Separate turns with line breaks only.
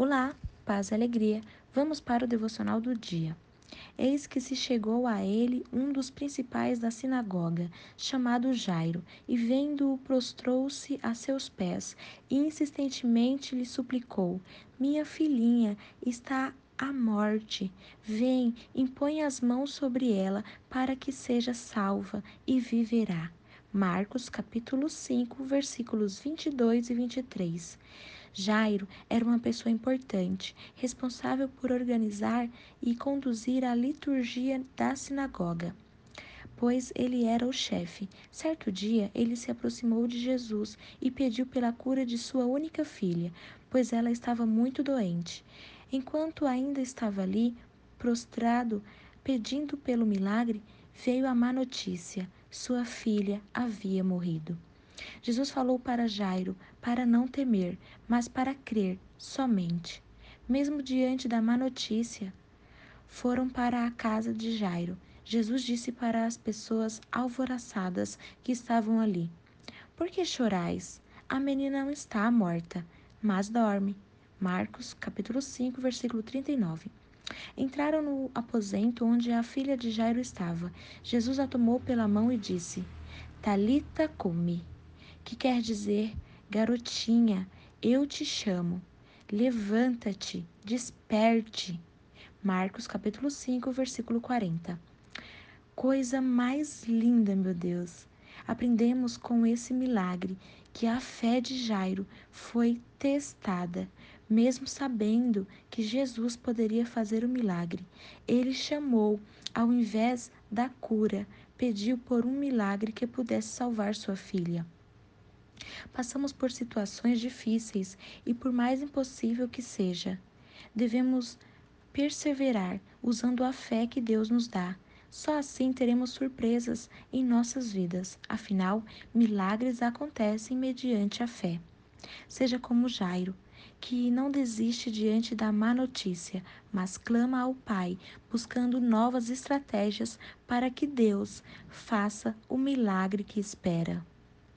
Olá, paz e alegria. Vamos para o devocional do dia. Eis que se chegou a ele um dos principais da sinagoga, chamado Jairo, e vendo-o prostrou-se a seus pés e insistentemente lhe suplicou: Minha filhinha está à morte. Vem, impõe as mãos sobre ela para que seja salva e viverá. Marcos capítulo 5, versículos 22 e 23. Jairo era uma pessoa importante, responsável por organizar e conduzir a liturgia da sinagoga, pois ele era o chefe. Certo dia, ele se aproximou de Jesus e pediu pela cura de sua única filha, pois ela estava muito doente. Enquanto ainda estava ali, prostrado, pedindo pelo milagre, veio a má notícia: sua filha havia morrido. Jesus falou para Jairo para não temer, mas para crer somente. Mesmo diante da má notícia, foram para a casa de Jairo. Jesus disse para as pessoas alvoraçadas que estavam ali: Por que chorais? A menina não está morta, mas dorme. Marcos, capítulo 5, versículo 39. Entraram no aposento onde a filha de Jairo estava. Jesus a tomou pela mão e disse: Talita cumi, que quer dizer, garotinha, eu te chamo. Levanta-te, desperte. Marcos capítulo 5, versículo 40. Coisa mais linda, meu Deus. Aprendemos com esse milagre que a fé de Jairo foi testada, mesmo sabendo que Jesus poderia fazer o milagre. Ele chamou, ao invés da cura, pediu por um milagre que pudesse salvar sua filha. Passamos por situações difíceis e, por mais impossível que seja, devemos perseverar usando a fé que Deus nos dá. Só assim teremos surpresas em nossas vidas. Afinal, milagres acontecem mediante a fé. Seja como Jairo, que não desiste diante da má notícia, mas clama ao Pai, buscando novas estratégias para que Deus faça o milagre que espera.